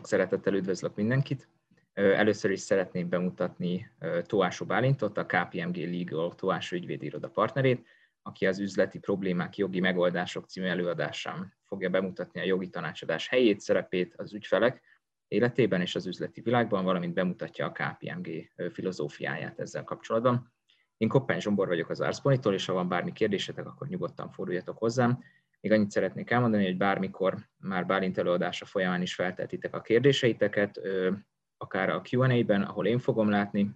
Sok szeretettel üdvözlök mindenkit. Először is szeretném bemutatni Tóásó Bálintot, a KPMG Legal Tóásó ügyvédiroda partnerét, aki az üzleti problémák jogi megoldások című előadásán fogja bemutatni a jogi tanácsadás helyét, szerepét az ügyfelek életében és az üzleti világban, valamint bemutatja a KPMG filozófiáját ezzel kapcsolatban. Én Koppány Zsombor vagyok az Arszponitól, és ha van bármi kérdésetek, akkor nyugodtan forduljatok hozzám. Még annyit szeretnék elmondani, hogy bármikor már Bálint előadása folyamán is felteltitek a kérdéseiteket, akár a Q&A-ben, ahol én fogom látni,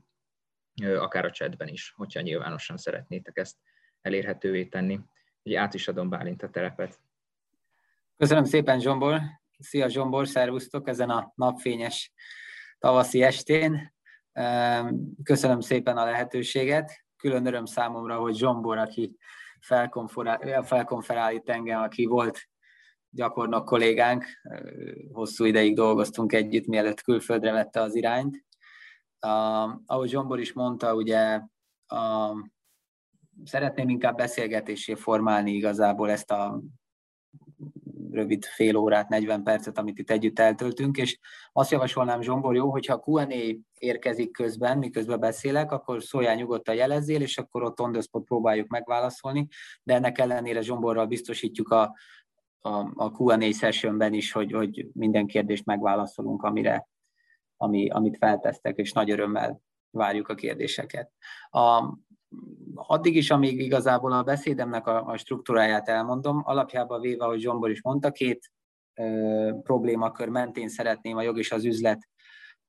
akár a chatben is, hogyha nyilvánosan szeretnétek ezt elérhetővé tenni. Ugye át is adom Bálint a terepet. Köszönöm szépen, Zsombor! Szia, Zsombor, szervusztok ezen a napfényes tavaszi estén. Köszönöm szépen a lehetőséget. Külön öröm számomra, hogy Zsombor, aki felkonferál itt engem, aki volt gyakornok kollégánk, hosszú ideig dolgoztunk együtt, mielőtt külföldre vette az irányt. Uh, ahogy Zsombor is mondta, ugye uh, szeretném inkább beszélgetésé formálni igazából ezt a rövid fél órát, 40 percet, amit itt együtt eltöltünk, és azt javasolnám, Zsombor, jó, hogyha Q&A érkezik közben, miközben beszélek, akkor szóljál nyugodtan jelezzél, és akkor ott on the spot próbáljuk megválaszolni, de ennek ellenére Zsomborral biztosítjuk a, a, a Q&A sessionben is, hogy, hogy minden kérdést megválaszolunk, amire, ami, amit feltesztek, és nagy örömmel várjuk a kérdéseket. A, addig is, amíg igazából a beszédemnek a, a struktúráját elmondom, alapjában véve, ahogy Zsombor is mondta, két ö, problémakör mentén szeretném a jog és az üzlet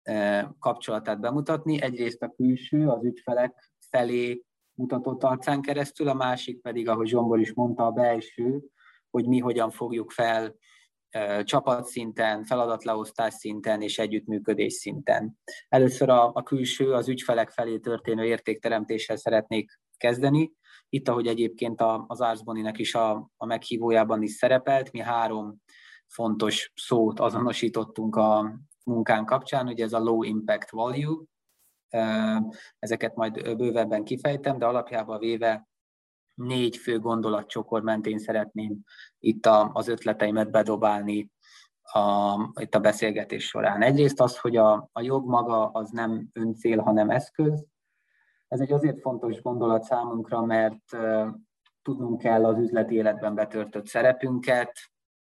ö, kapcsolatát bemutatni. Egyrészt a külső, az ügyfelek felé mutatott arcán keresztül, a másik pedig, ahogy Zsombor is mondta, a belső, hogy mi hogyan fogjuk fel csapatszinten, feladatleosztás szinten és együttműködés szinten. Először a, a külső, az ügyfelek felé történő értékteremtéssel szeretnék kezdeni. Itt, ahogy egyébként az Arsboninek is a, a meghívójában is szerepelt, mi három fontos szót azonosítottunk a munkán kapcsán, ugye ez a low impact value, ezeket majd bővebben kifejtem, de alapjában véve négy fő gondolatcsokor mentén szeretném itt a, az ötleteimet bedobálni a, itt a beszélgetés során. Egyrészt az, hogy a, a jog maga az nem öncél, hanem eszköz. Ez egy azért fontos gondolat számunkra, mert tudnunk kell az üzleti életben betöltött szerepünket,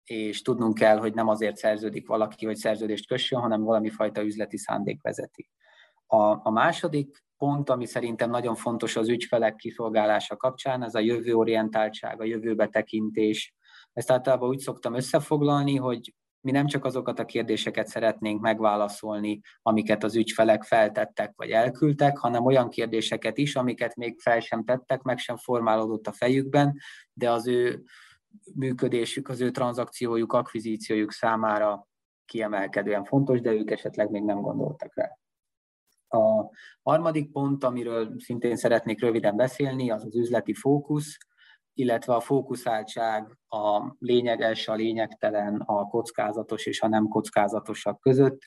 és tudnunk kell, hogy nem azért szerződik valaki, hogy szerződést kössön, hanem valami fajta üzleti szándék vezeti. A, a második pont, ami szerintem nagyon fontos az ügyfelek kiszolgálása kapcsán, ez a jövőorientáltság, a jövőbe tekintés. Ezt általában úgy szoktam összefoglalni, hogy mi nem csak azokat a kérdéseket szeretnénk megválaszolni, amiket az ügyfelek feltettek vagy elküldtek, hanem olyan kérdéseket is, amiket még fel sem tettek, meg sem formálódott a fejükben, de az ő működésük, az ő tranzakciójuk, akvizíciójuk számára kiemelkedően fontos, de ők esetleg még nem gondoltak rá. A harmadik pont, amiről szintén szeretnék röviden beszélni, az az üzleti fókusz, illetve a fókuszáltság a lényeges, a lényegtelen, a kockázatos és a nem kockázatosak között,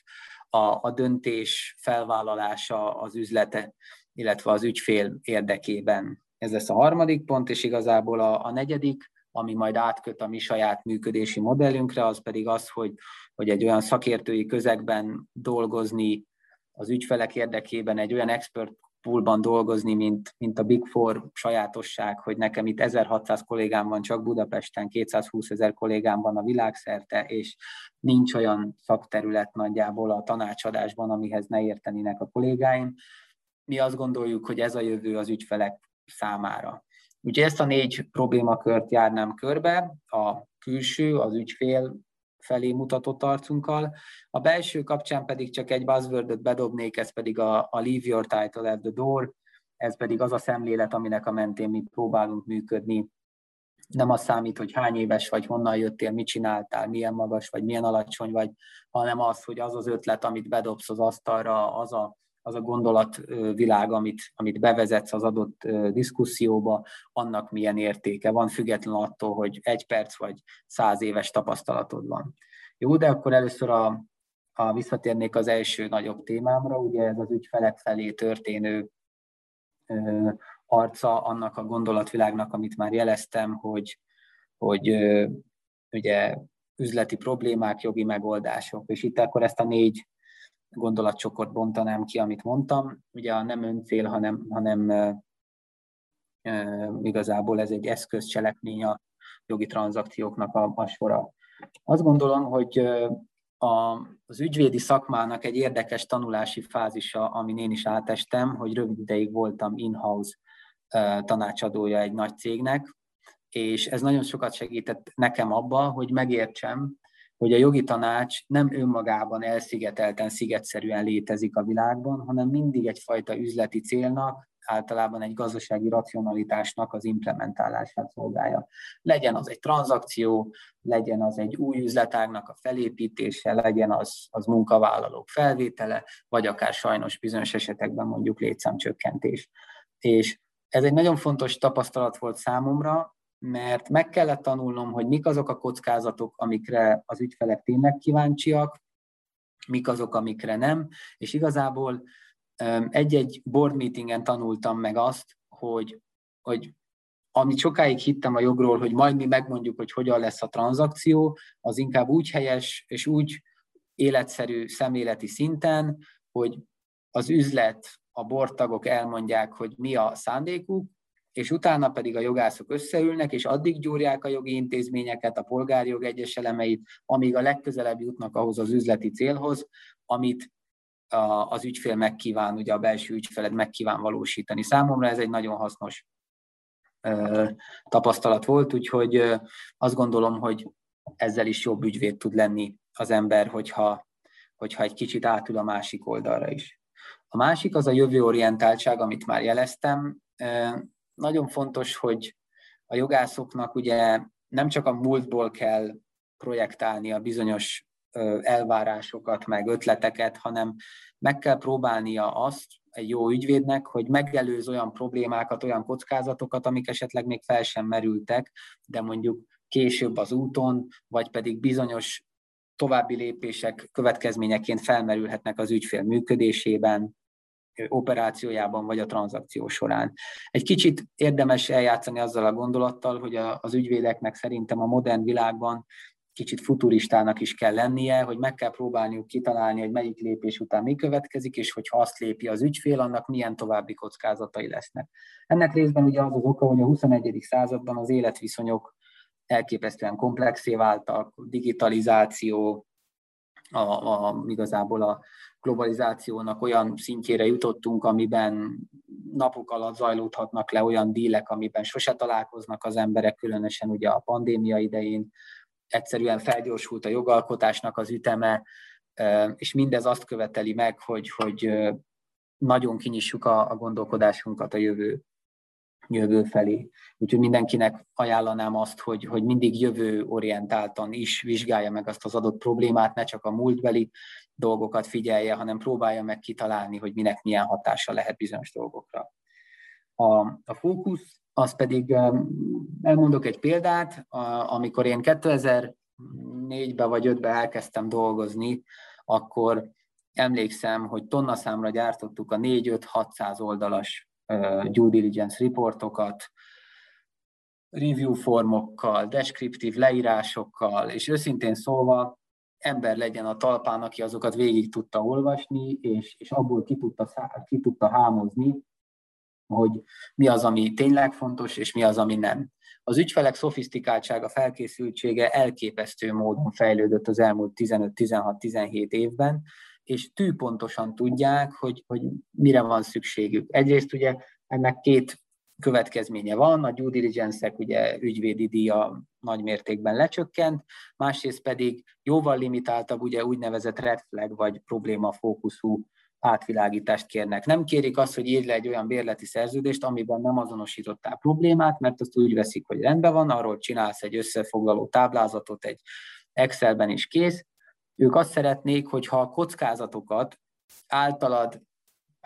a, a döntés felvállalása az üzlete, illetve az ügyfél érdekében. Ez lesz a harmadik pont, és igazából a, a negyedik, ami majd átköt a mi saját működési modellünkre, az pedig az, hogy, hogy egy olyan szakértői közegben dolgozni, az ügyfelek érdekében egy olyan expert poolban dolgozni, mint, mint a Big Four sajátosság, hogy nekem itt 1600 kollégám van csak Budapesten, 220 ezer kollégám van a világszerte, és nincs olyan szakterület nagyjából a tanácsadásban, amihez ne értenének a kollégáim. Mi azt gondoljuk, hogy ez a jövő az ügyfelek számára. Ugye ezt a négy problémakört járnám körbe, a külső, az ügyfél felé mutatott arcunkkal. A belső kapcsán pedig csak egy buzzword bedobnék, ez pedig a, a leave your title at the door, ez pedig az a szemlélet, aminek a mentén mi próbálunk működni. Nem az számít, hogy hány éves vagy, honnan jöttél, mit csináltál, milyen magas vagy, milyen alacsony vagy, hanem az, hogy az az ötlet, amit bedobsz az asztalra, az a az a gondolatvilág, amit, amit bevezetsz az adott diszkuszióba, annak milyen értéke van, független attól, hogy egy perc vagy száz éves tapasztalatod van. Jó, de akkor először a, a visszatérnék az első nagyobb témámra, ugye ez az ügyfelek felé történő ö, arca annak a gondolatvilágnak, amit már jeleztem, hogy, hogy ö, ugye üzleti problémák, jogi megoldások. És itt akkor ezt a négy gondolatcsokort bontanám ki, amit mondtam. Ugye a nem öncél, hanem, hanem igazából ez egy eszközcselekmény a jogi tranzakcióknak a, a sora. Azt gondolom, hogy a, az ügyvédi szakmának egy érdekes tanulási fázisa, amin én is átestem, hogy rövid ideig voltam in-house tanácsadója egy nagy cégnek, és ez nagyon sokat segített nekem abba, hogy megértsem, hogy a jogi tanács nem önmagában elszigetelten, szigetszerűen létezik a világban, hanem mindig egyfajta üzleti célnak, általában egy gazdasági racionalitásnak az implementálását szolgálja. Legyen az egy tranzakció, legyen az egy új üzletágnak a felépítése, legyen az, az munkavállalók felvétele, vagy akár sajnos bizonyos esetekben mondjuk létszámcsökkentés. És ez egy nagyon fontos tapasztalat volt számomra, mert meg kellett tanulnom, hogy mik azok a kockázatok, amikre az ügyfelek tényleg kíváncsiak, mik azok, amikre nem, és igazából egy-egy board meetingen tanultam meg azt, hogy, hogy amit sokáig hittem a jogról, hogy majd mi megmondjuk, hogy hogyan lesz a tranzakció, az inkább úgy helyes és úgy életszerű személeti szinten, hogy az üzlet, a bortagok elmondják, hogy mi a szándékuk, és utána pedig a jogászok összeülnek, és addig gyúrják a jogi intézményeket, a polgári jog egyes elemeit, amíg a legközelebb jutnak ahhoz az üzleti célhoz, amit az ügyfél megkíván, ugye a belső ügyfeled megkíván valósítani. Számomra ez egy nagyon hasznos tapasztalat volt, úgyhogy azt gondolom, hogy ezzel is jobb ügyvéd tud lenni az ember, hogyha, hogyha egy kicsit átül a másik oldalra is. A másik az a jövőorientáltság, amit már jeleztem. Nagyon fontos, hogy a jogászoknak ugye nem csak a múltból kell projektálni a bizonyos elvárásokat, meg ötleteket, hanem meg kell próbálnia azt egy jó ügyvédnek, hogy megelőz olyan problémákat, olyan kockázatokat, amik esetleg még fel sem merültek, de mondjuk később az úton, vagy pedig bizonyos további lépések következményeként felmerülhetnek az ügyfél működésében, operációjában vagy a tranzakció során. Egy kicsit érdemes eljátszani azzal a gondolattal, hogy az ügyvédeknek szerintem a modern világban kicsit futuristának is kell lennie, hogy meg kell próbálniuk kitalálni, hogy melyik lépés után mi következik, és hogyha azt lépi az ügyfél, annak milyen további kockázatai lesznek. Ennek részben ugye az az oka, hogy a 21. században az életviszonyok elképesztően komplexé váltak, digitalizáció, a, a, igazából a globalizációnak olyan szintjére jutottunk, amiben napok alatt zajlódhatnak le olyan dílek, amiben sose találkoznak az emberek, különösen ugye a pandémia idején, egyszerűen felgyorsult a jogalkotásnak az üteme, és mindez azt követeli meg, hogy, hogy nagyon kinyissuk a, a gondolkodásunkat a jövő, jövő felé. Úgyhogy mindenkinek ajánlanám azt, hogy, hogy mindig jövő orientáltan is vizsgálja meg azt az adott problémát, ne csak a múltbeli dolgokat figyelje, hanem próbálja meg kitalálni, hogy minek milyen hatása lehet bizonyos dolgokra. A, a fókusz az pedig elmondok egy példát, amikor én 2004-ben vagy 5-ben elkezdtem dolgozni, akkor emlékszem, hogy tonna számra gyártottuk a 4-5-600 oldalas due diligence riportokat, review formokkal, descriptív leírásokkal, és őszintén szólva ember legyen a talpán, aki azokat végig tudta olvasni, és, és abból ki tudta, ki tudta hámozni, hogy mi az, ami tényleg fontos, és mi az, ami nem. Az ügyfelek szofisztikáltsága, felkészültsége elképesztő módon fejlődött az elmúlt 15-16-17 évben, és tűpontosan tudják, hogy, hogy mire van szükségük. Egyrészt ugye ennek két következménye van, a due diligence ugye ügyvédi díja nagy mértékben lecsökkent, másrészt pedig jóval limitáltabb ugye úgynevezett red flag vagy probléma fókuszú átvilágítást kérnek. Nem kérik azt, hogy írj le egy olyan bérleti szerződést, amiben nem azonosítottál problémát, mert azt úgy veszik, hogy rendben van, arról csinálsz egy összefoglaló táblázatot, egy Excelben is kész. Ők azt szeretnék, hogyha a kockázatokat általad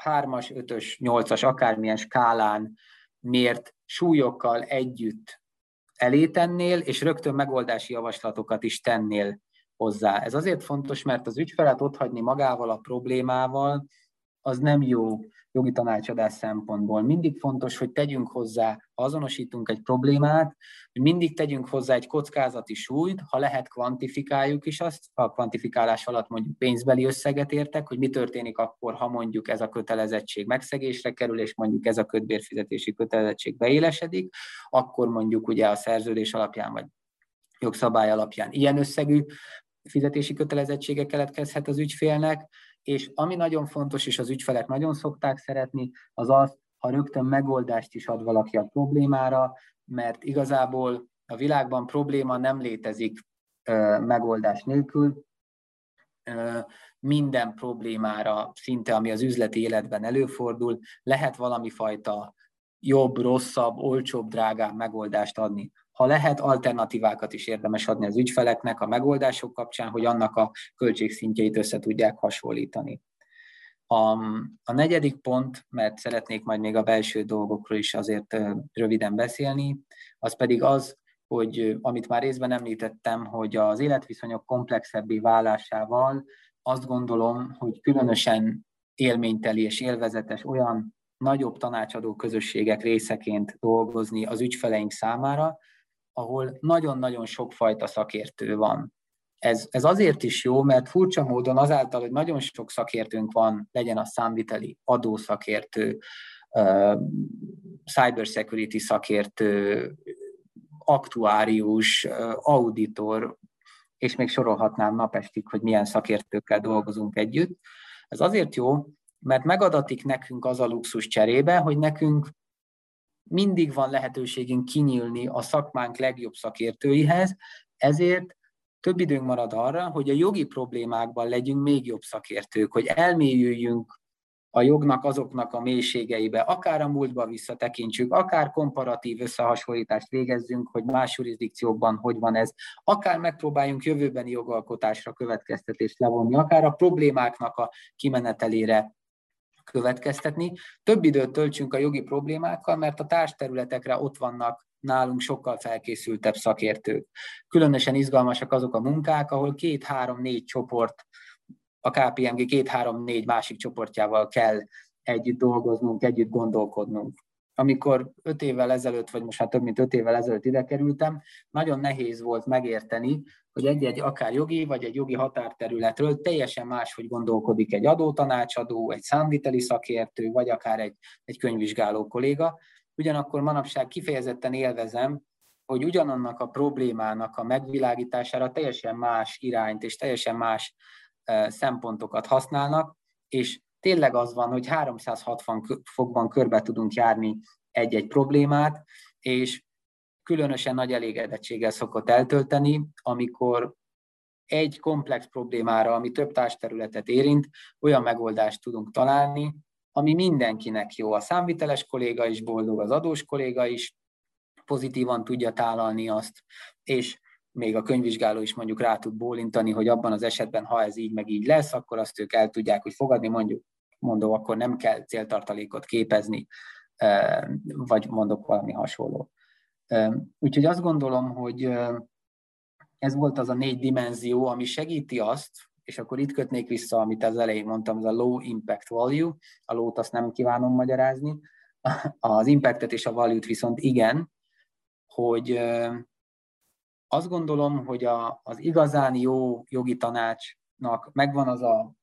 3-as, 5-ös, 8-as, akármilyen skálán mért súlyokkal együtt elétennél, és rögtön megoldási javaslatokat is tennél hozzá. Ez azért fontos, mert az ügyfelet ott hagyni magával a problémával, az nem jó jogi tanácsadás szempontból. Mindig fontos, hogy tegyünk hozzá, ha azonosítunk egy problémát, hogy mindig tegyünk hozzá egy kockázati súlyt, ha lehet kvantifikáljuk is azt, a kvantifikálás alatt mondjuk pénzbeli összeget értek, hogy mi történik akkor, ha mondjuk ez a kötelezettség megszegésre kerül, és mondjuk ez a kötbérfizetési kötelezettség beélesedik, akkor mondjuk ugye a szerződés alapján vagy jogszabály alapján ilyen összegű fizetési kötelezettsége keletkezhet az ügyfélnek, és ami nagyon fontos, és az ügyfelek nagyon szokták szeretni, az az, ha rögtön megoldást is ad valaki a problémára, mert igazából a világban probléma nem létezik megoldás nélkül. Minden problémára, szinte ami az üzleti életben előfordul, lehet valami fajta jobb, rosszabb, olcsóbb, drágább megoldást adni ha lehet, alternatívákat is érdemes adni az ügyfeleknek a megoldások kapcsán, hogy annak a költségszintjeit össze tudják hasonlítani. A, a negyedik pont, mert szeretnék majd még a belső dolgokról is azért röviden beszélni, az pedig az, hogy amit már részben említettem, hogy az életviszonyok komplexebbé válásával azt gondolom, hogy különösen élményteli és élvezetes olyan nagyobb tanácsadó közösségek részeként dolgozni az ügyfeleink számára, ahol nagyon-nagyon sokfajta szakértő van. Ez, ez azért is jó, mert furcsa módon azáltal, hogy nagyon sok szakértőnk van, legyen a számviteli adószakértő, cybersecurity szakértő, aktuárius, auditor, és még sorolhatnám napestig, hogy milyen szakértőkkel dolgozunk együtt. Ez azért jó, mert megadatik nekünk az a luxus cserébe, hogy nekünk mindig van lehetőségünk kinyílni a szakmánk legjobb szakértőihez, ezért több időnk marad arra, hogy a jogi problémákban legyünk még jobb szakértők, hogy elmélyüljünk a jognak azoknak a mélységeibe, akár a múltba visszatekintsük, akár komparatív összehasonlítást végezzünk, hogy más jurisdikciókban hogy van ez, akár megpróbáljunk jövőbeni jogalkotásra következtetést levonni, akár a problémáknak a kimenetelére következtetni. Több időt töltsünk a jogi problémákkal, mert a társterületekre ott vannak nálunk sokkal felkészültebb szakértők. Különösen izgalmasak azok a munkák, ahol két-három-négy csoport, a KPMG két-három-négy másik csoportjával kell együtt dolgoznunk, együtt gondolkodnunk. Amikor öt évvel ezelőtt, vagy most már több mint öt évvel ezelőtt ide kerültem, nagyon nehéz volt megérteni, hogy egy-egy akár jogi vagy egy jogi határterületről teljesen máshogy gondolkodik egy adótanácsadó, egy számviteli szakértő, vagy akár egy, egy könyvvizsgáló kolléga. Ugyanakkor manapság kifejezetten élvezem, hogy ugyanannak a problémának a megvilágítására teljesen más irányt és teljesen más szempontokat használnak, és tényleg az van, hogy 360 fokban körbe tudunk járni egy-egy problémát, és különösen nagy elégedettséggel szokott eltölteni, amikor egy komplex problémára, ami több társterületet érint, olyan megoldást tudunk találni, ami mindenkinek jó. A számviteles kolléga is boldog, az adós kolléga is pozitívan tudja tálalni azt, és még a könyvvizsgáló is mondjuk rá tud bólintani, hogy abban az esetben, ha ez így meg így lesz, akkor azt ők el tudják hogy fogadni, mondjuk mondom, akkor nem kell céltartalékot képezni, vagy mondok valami hasonló. Úgyhogy azt gondolom, hogy ez volt az a négy dimenzió, ami segíti azt, és akkor itt kötnék vissza, amit az elején mondtam, ez a low impact value, a low azt nem kívánom magyarázni, az impactet és a value-t viszont igen, hogy azt gondolom, hogy a, az igazán jó jogi tanácsnak megvan az a,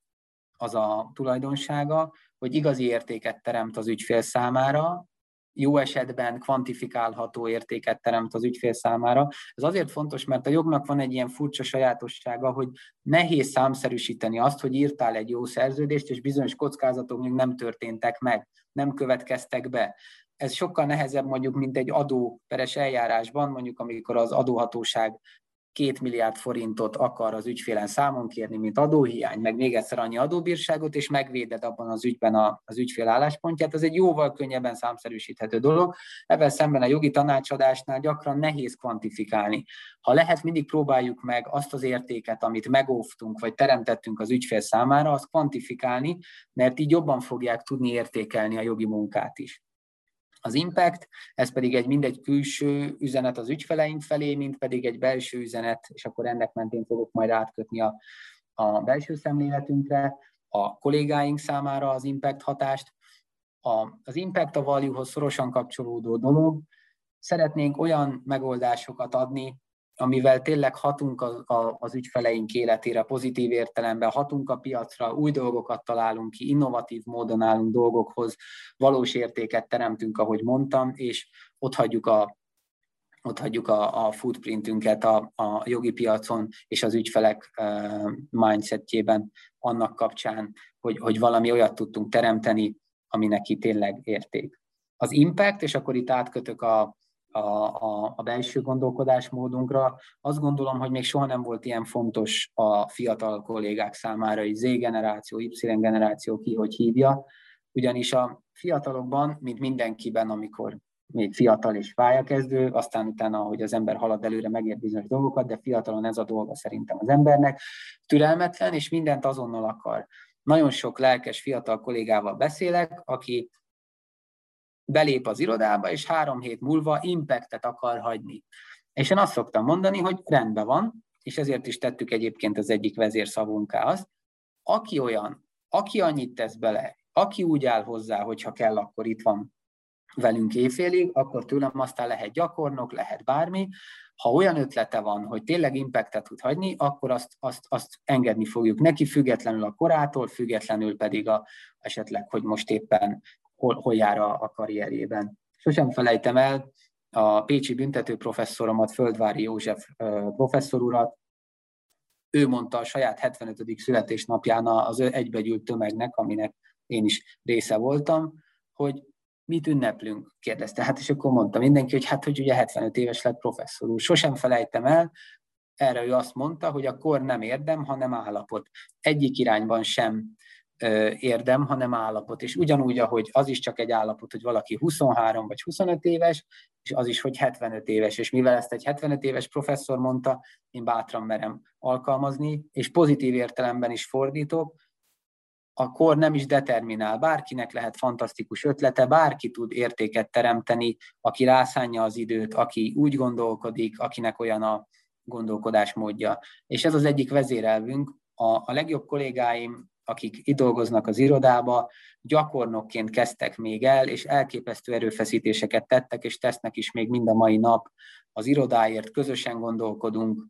az a tulajdonsága, hogy igazi értéket teremt az ügyfél számára, jó esetben kvantifikálható értéket teremt az ügyfél számára. Ez azért fontos, mert a jognak van egy ilyen furcsa sajátossága, hogy nehéz számszerűsíteni azt, hogy írtál egy jó szerződést, és bizonyos kockázatok még nem történtek meg, nem következtek be. Ez sokkal nehezebb mondjuk, mint egy adóperes eljárásban, mondjuk amikor az adóhatóság két milliárd forintot akar az ügyfélen számon kérni, mint adóhiány, meg még egyszer annyi adóbírságot, és megvéded abban az ügyben a, az ügyfél álláspontját, ez egy jóval könnyebben számszerűsíthető dolog. Ebben szemben a jogi tanácsadásnál gyakran nehéz kvantifikálni. Ha lehet, mindig próbáljuk meg azt az értéket, amit megóvtunk, vagy teremtettünk az ügyfél számára, azt kvantifikálni, mert így jobban fogják tudni értékelni a jogi munkát is az impact, ez pedig egy mindegy külső üzenet az ügyfeleink felé, mint pedig egy belső üzenet, és akkor ennek mentén fogok majd átkötni a, a belső szemléletünkre. a kollégáink számára az impact hatást. A, az impact a value-hoz szorosan kapcsolódó dolog. Szeretnénk olyan megoldásokat adni, amivel tényleg hatunk a, a, az ügyfeleink életére pozitív értelemben, hatunk a piacra, új dolgokat találunk ki, innovatív módon állunk dolgokhoz, valós értéket teremtünk, ahogy mondtam, és ott hagyjuk a, ott hagyjuk a, a footprintünket a, a jogi piacon és az ügyfelek uh, mindsetjében annak kapcsán, hogy, hogy valami olyat tudtunk teremteni, ami neki tényleg érték. Az impact, és akkor itt átkötök a, a, a, a belső gondolkodásmódunkra. Azt gondolom, hogy még soha nem volt ilyen fontos a fiatal kollégák számára, hogy Z generáció, Y generáció, ki hogy hívja, ugyanis a fiatalokban, mint mindenkiben, amikor még fiatal és pályakezdő, aztán utána, hogy az ember halad előre, megért bizonyos dolgokat, de fiatalon ez a dolga szerintem az embernek. Türelmetlen, és mindent azonnal akar. Nagyon sok lelkes fiatal kollégával beszélek, aki belép az irodába, és három hét múlva impactet akar hagyni. És én azt szoktam mondani, hogy rendben van, és ezért is tettük egyébként az egyik vezérszavunká azt, aki olyan, aki annyit tesz bele, aki úgy áll hozzá, hogyha kell, akkor itt van velünk éjfélig, akkor tőlem aztán lehet gyakornok, lehet bármi. Ha olyan ötlete van, hogy tényleg impactet tud hagyni, akkor azt, azt, azt engedni fogjuk neki, függetlenül a korától, függetlenül pedig a, esetleg, hogy most éppen hol, hol jár a, a karrierjében. Sosem felejtem el a Pécsi büntető professzoromat, Földvári József professzor urat, ő mondta a saját 75. születésnapján az egybegyűlt tömegnek, aminek én is része voltam, hogy mit ünneplünk, kérdezte. Hát és akkor mondta mindenki, hogy hát, hogy ugye 75 éves lett professzor úr. Sosem felejtem el, erre ő azt mondta, hogy a kor nem érdem, hanem állapot. Egyik irányban sem érdem, hanem állapot. És ugyanúgy, ahogy az is csak egy állapot, hogy valaki 23 vagy 25 éves, és az is, hogy 75 éves. És mivel ezt egy 75 éves professzor mondta, én bátran merem alkalmazni, és pozitív értelemben is fordítok, a kor nem is determinál. Bárkinek lehet fantasztikus ötlete, bárki tud értéket teremteni, aki rászánja az időt, aki úgy gondolkodik, akinek olyan a gondolkodásmódja. És ez az egyik vezérelvünk. A, legjobb kollégáim akik itt dolgoznak az irodába, gyakornokként kezdtek még el, és elképesztő erőfeszítéseket tettek, és tesznek is még mind a mai nap az irodáért, közösen gondolkodunk,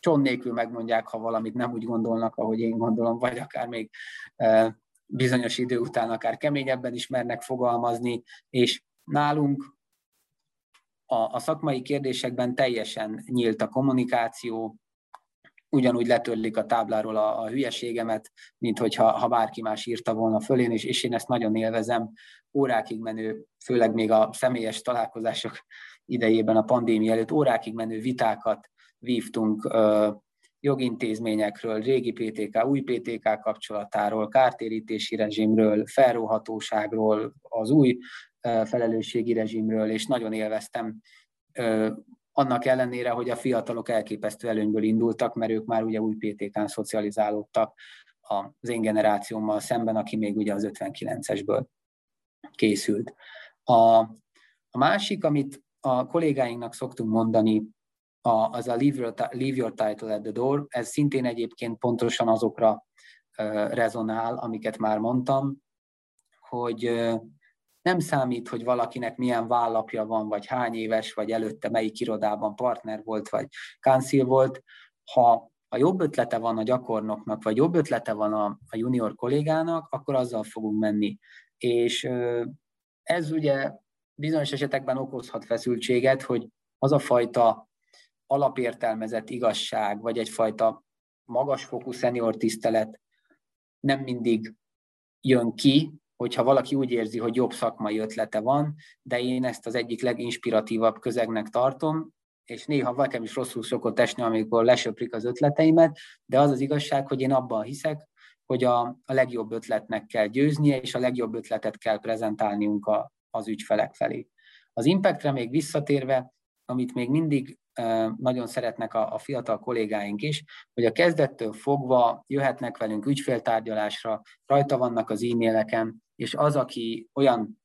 cson nélkül megmondják, ha valamit nem úgy gondolnak, ahogy én gondolom, vagy akár még e, bizonyos idő után akár keményebben is mernek fogalmazni, és nálunk a, a szakmai kérdésekben teljesen nyílt a kommunikáció, ugyanúgy letörlik a tábláról a, a hülyeségemet, mint hogyha ha bárki más írta volna fölén, és, és én ezt nagyon élvezem, órákig menő, főleg még a személyes találkozások idejében, a pandémia előtt órákig menő vitákat vívtunk ö, jogintézményekről, régi PTK, új PTK kapcsolatáról, kártérítési rezsimről, felróhatóságról, az új felelősségi rezsimről, és nagyon élveztem annak ellenére, hogy a fiatalok elképesztő előnyből indultak, mert ők már ugye új PTK-n szocializálódtak az én generációmmal szemben, aki még ugye az 59-esből készült. A, a másik, amit a kollégáinknak szoktunk mondani, a, az a leave your, leave your title at the door, ez szintén egyébként pontosan azokra uh, rezonál, amiket már mondtam, hogy uh, nem számít, hogy valakinek milyen vállapja van, vagy hány éves, vagy előtte melyik irodában partner volt, vagy council volt. Ha a jobb ötlete van a gyakornoknak, vagy jobb ötlete van a, a junior kollégának, akkor azzal fogunk menni. És ez ugye bizonyos esetekben okozhat feszültséget, hogy az a fajta alapértelmezett igazság, vagy egyfajta magasfokú szenior tisztelet nem mindig jön ki, hogyha valaki úgy érzi, hogy jobb szakmai ötlete van, de én ezt az egyik leginspiratívabb közegnek tartom, és néha nekem is rosszul szokott esni, amikor lesöprik az ötleteimet, de az az igazság, hogy én abban hiszek, hogy a, a legjobb ötletnek kell győznie, és a legjobb ötletet kell prezentálniunk a, az ügyfelek felé. Az impactre még visszatérve, amit még mindig nagyon szeretnek a, fiatal kollégáink is, hogy a kezdettől fogva jöhetnek velünk ügyféltárgyalásra, rajta vannak az e-maileken, és az, aki olyan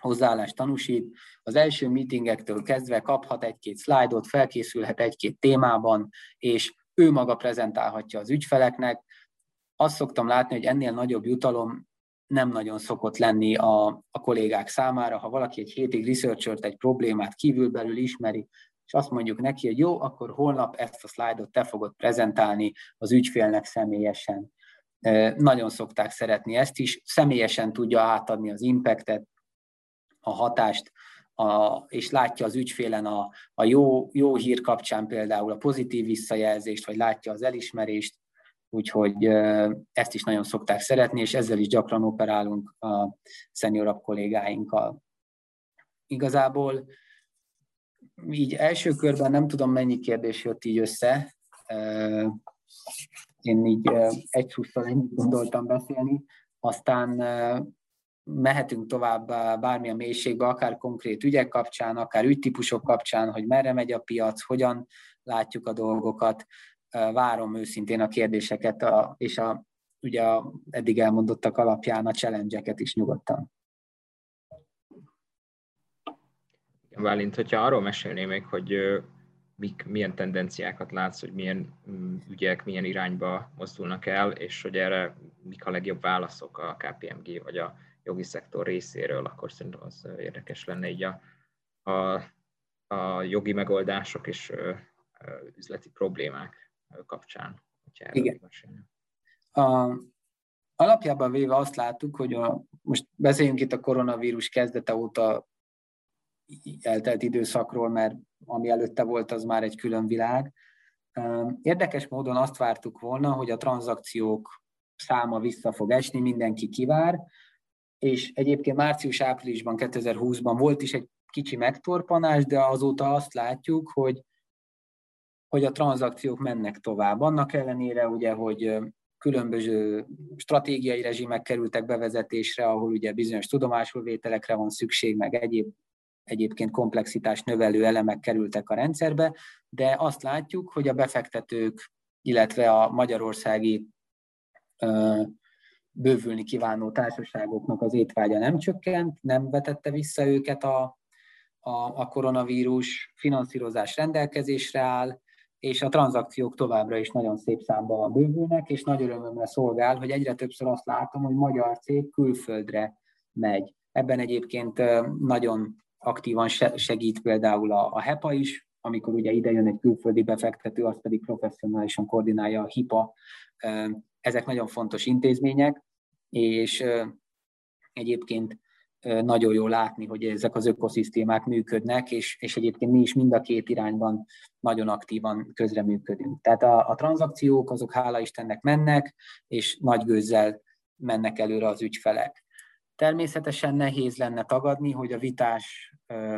hozzáállást tanúsít, az első meetingektől kezdve kaphat egy-két szlájdot, felkészülhet egy-két témában, és ő maga prezentálhatja az ügyfeleknek, azt szoktam látni, hogy ennél nagyobb jutalom nem nagyon szokott lenni a, a kollégák számára. Ha valaki egy hétig researchert egy problémát kívülbelül ismeri, és azt mondjuk neki, hogy jó, akkor holnap ezt a szlájdot te fogod prezentálni az ügyfélnek személyesen. Nagyon szokták szeretni ezt is, személyesen tudja átadni az impactet, a hatást, a, és látja az ügyfélen a, a jó, jó hír kapcsán például a pozitív visszajelzést, vagy látja az elismerést, úgyhogy ezt is nagyon szokták szeretni, és ezzel is gyakran operálunk a szeniorabb kollégáinkkal. Igazából így első körben nem tudom, mennyi kérdés jött így össze. Én így egy szusszal ennyit gondoltam beszélni, aztán mehetünk tovább bármilyen mélységbe, akár konkrét ügyek kapcsán, akár ügytípusok kapcsán, hogy merre megy a piac, hogyan látjuk a dolgokat. Várom őszintén a kérdéseket, a, és a, ugye a eddig elmondottak alapján a challenge is nyugodtan. Válint, hogyha arról mesélné még, hogy mik, milyen tendenciákat látsz, hogy milyen mm, ügyek, milyen irányba mozdulnak el, és hogy erre mik a legjobb válaszok a KPMG vagy a jogi szektor részéről, akkor szerintem az érdekes lenne így a, a, a jogi megoldások és üzleti problémák kapcsán, hogyha Igen. A, alapjában véve azt láttuk, hogy a, most beszéljünk itt a koronavírus kezdete óta eltelt időszakról, mert ami előtte volt, az már egy külön világ. Érdekes módon azt vártuk volna, hogy a tranzakciók száma vissza fog esni, mindenki kivár, és egyébként március-áprilisban 2020-ban volt is egy kicsi megtorpanás, de azóta azt látjuk, hogy, hogy a tranzakciók mennek tovább. Annak ellenére, ugye, hogy különböző stratégiai rezsimek kerültek bevezetésre, ahol ugye bizonyos tudomásul vételekre van szükség, meg egyéb egyébként komplexitás növelő elemek kerültek a rendszerbe, de azt látjuk, hogy a befektetők, illetve a magyarországi bővülni kívánó társaságoknak az étvágya nem csökkent, nem vetette vissza őket a, a, a koronavírus, finanszírozás rendelkezésre áll, és a tranzakciók továbbra is nagyon szép számban bővülnek, és nagy örömömre szolgál, hogy egyre többször azt látom, hogy magyar cég külföldre megy. Ebben egyébként nagyon aktívan segít például a, HEPA is, amikor ugye ide jön egy külföldi befektető, az pedig professzionálisan koordinálja a HIPA. Ezek nagyon fontos intézmények, és egyébként nagyon jó látni, hogy ezek az ökoszisztémák működnek, és, és egyébként mi is mind a két irányban nagyon aktívan közreműködünk. Tehát a, a tranzakciók azok hála Istennek mennek, és nagy gőzzel mennek előre az ügyfelek. Természetesen nehéz lenne tagadni, hogy a vitás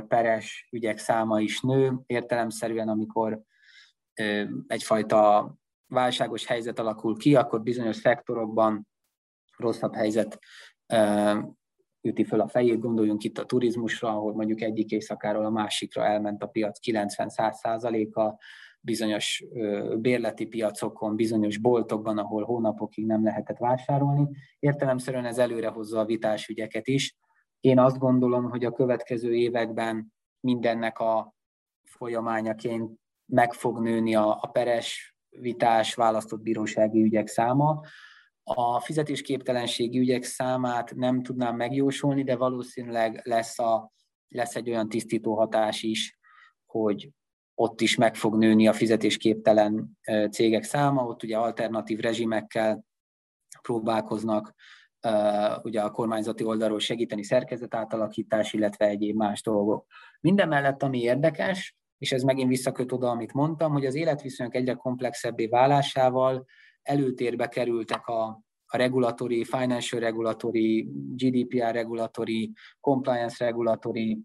peres ügyek száma is nő, értelemszerűen, amikor egyfajta válságos helyzet alakul ki, akkor bizonyos szektorokban rosszabb helyzet üti föl a fejét, gondoljunk itt a turizmusra, ahol mondjuk egyik éjszakáról a másikra elment a piac 90-100 százaléka, bizonyos bérleti piacokon, bizonyos boltokban, ahol hónapokig nem lehetett vásárolni. Értelemszerűen ez előrehozza a vitásügyeket is. Én azt gondolom, hogy a következő években mindennek a folyamányaként meg fog nőni a, a peres vitás választott bírósági ügyek száma. A fizetésképtelenségi ügyek számát nem tudnám megjósolni, de valószínűleg lesz, a, lesz egy olyan tisztító hatás is, hogy ott is meg fog nőni a fizetésképtelen cégek száma, ott ugye alternatív rezsimekkel próbálkoznak ugye a kormányzati oldalról segíteni szerkezet átalakítás, illetve egyéb más dolgok. Minden mellett, ami érdekes, és ez megint visszaköt oda, amit mondtam, hogy az életviszonyok egyre komplexebbé válásával előtérbe kerültek a, a regulatory, financial regulatory, GDPR regulatory, compliance regulatory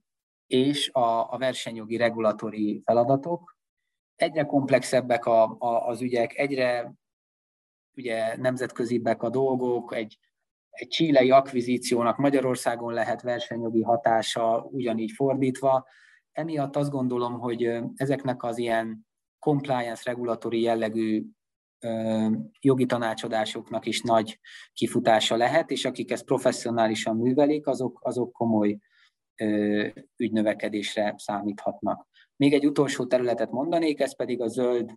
és a, a versenyjogi regulatóri feladatok. Egyre komplexebbek a, a, az ügyek, egyre ugye nemzetközibbek a dolgok, egy, egy csílei akvizíciónak Magyarországon lehet versenyjogi hatása, ugyanígy fordítva. Emiatt azt gondolom, hogy ezeknek az ilyen compliance regulatóri jellegű jogi tanácsadásoknak is nagy kifutása lehet, és akik ezt professzionálisan művelik, azok, azok komoly ügynövekedésre számíthatnak. Még egy utolsó területet mondanék, ez pedig a zöld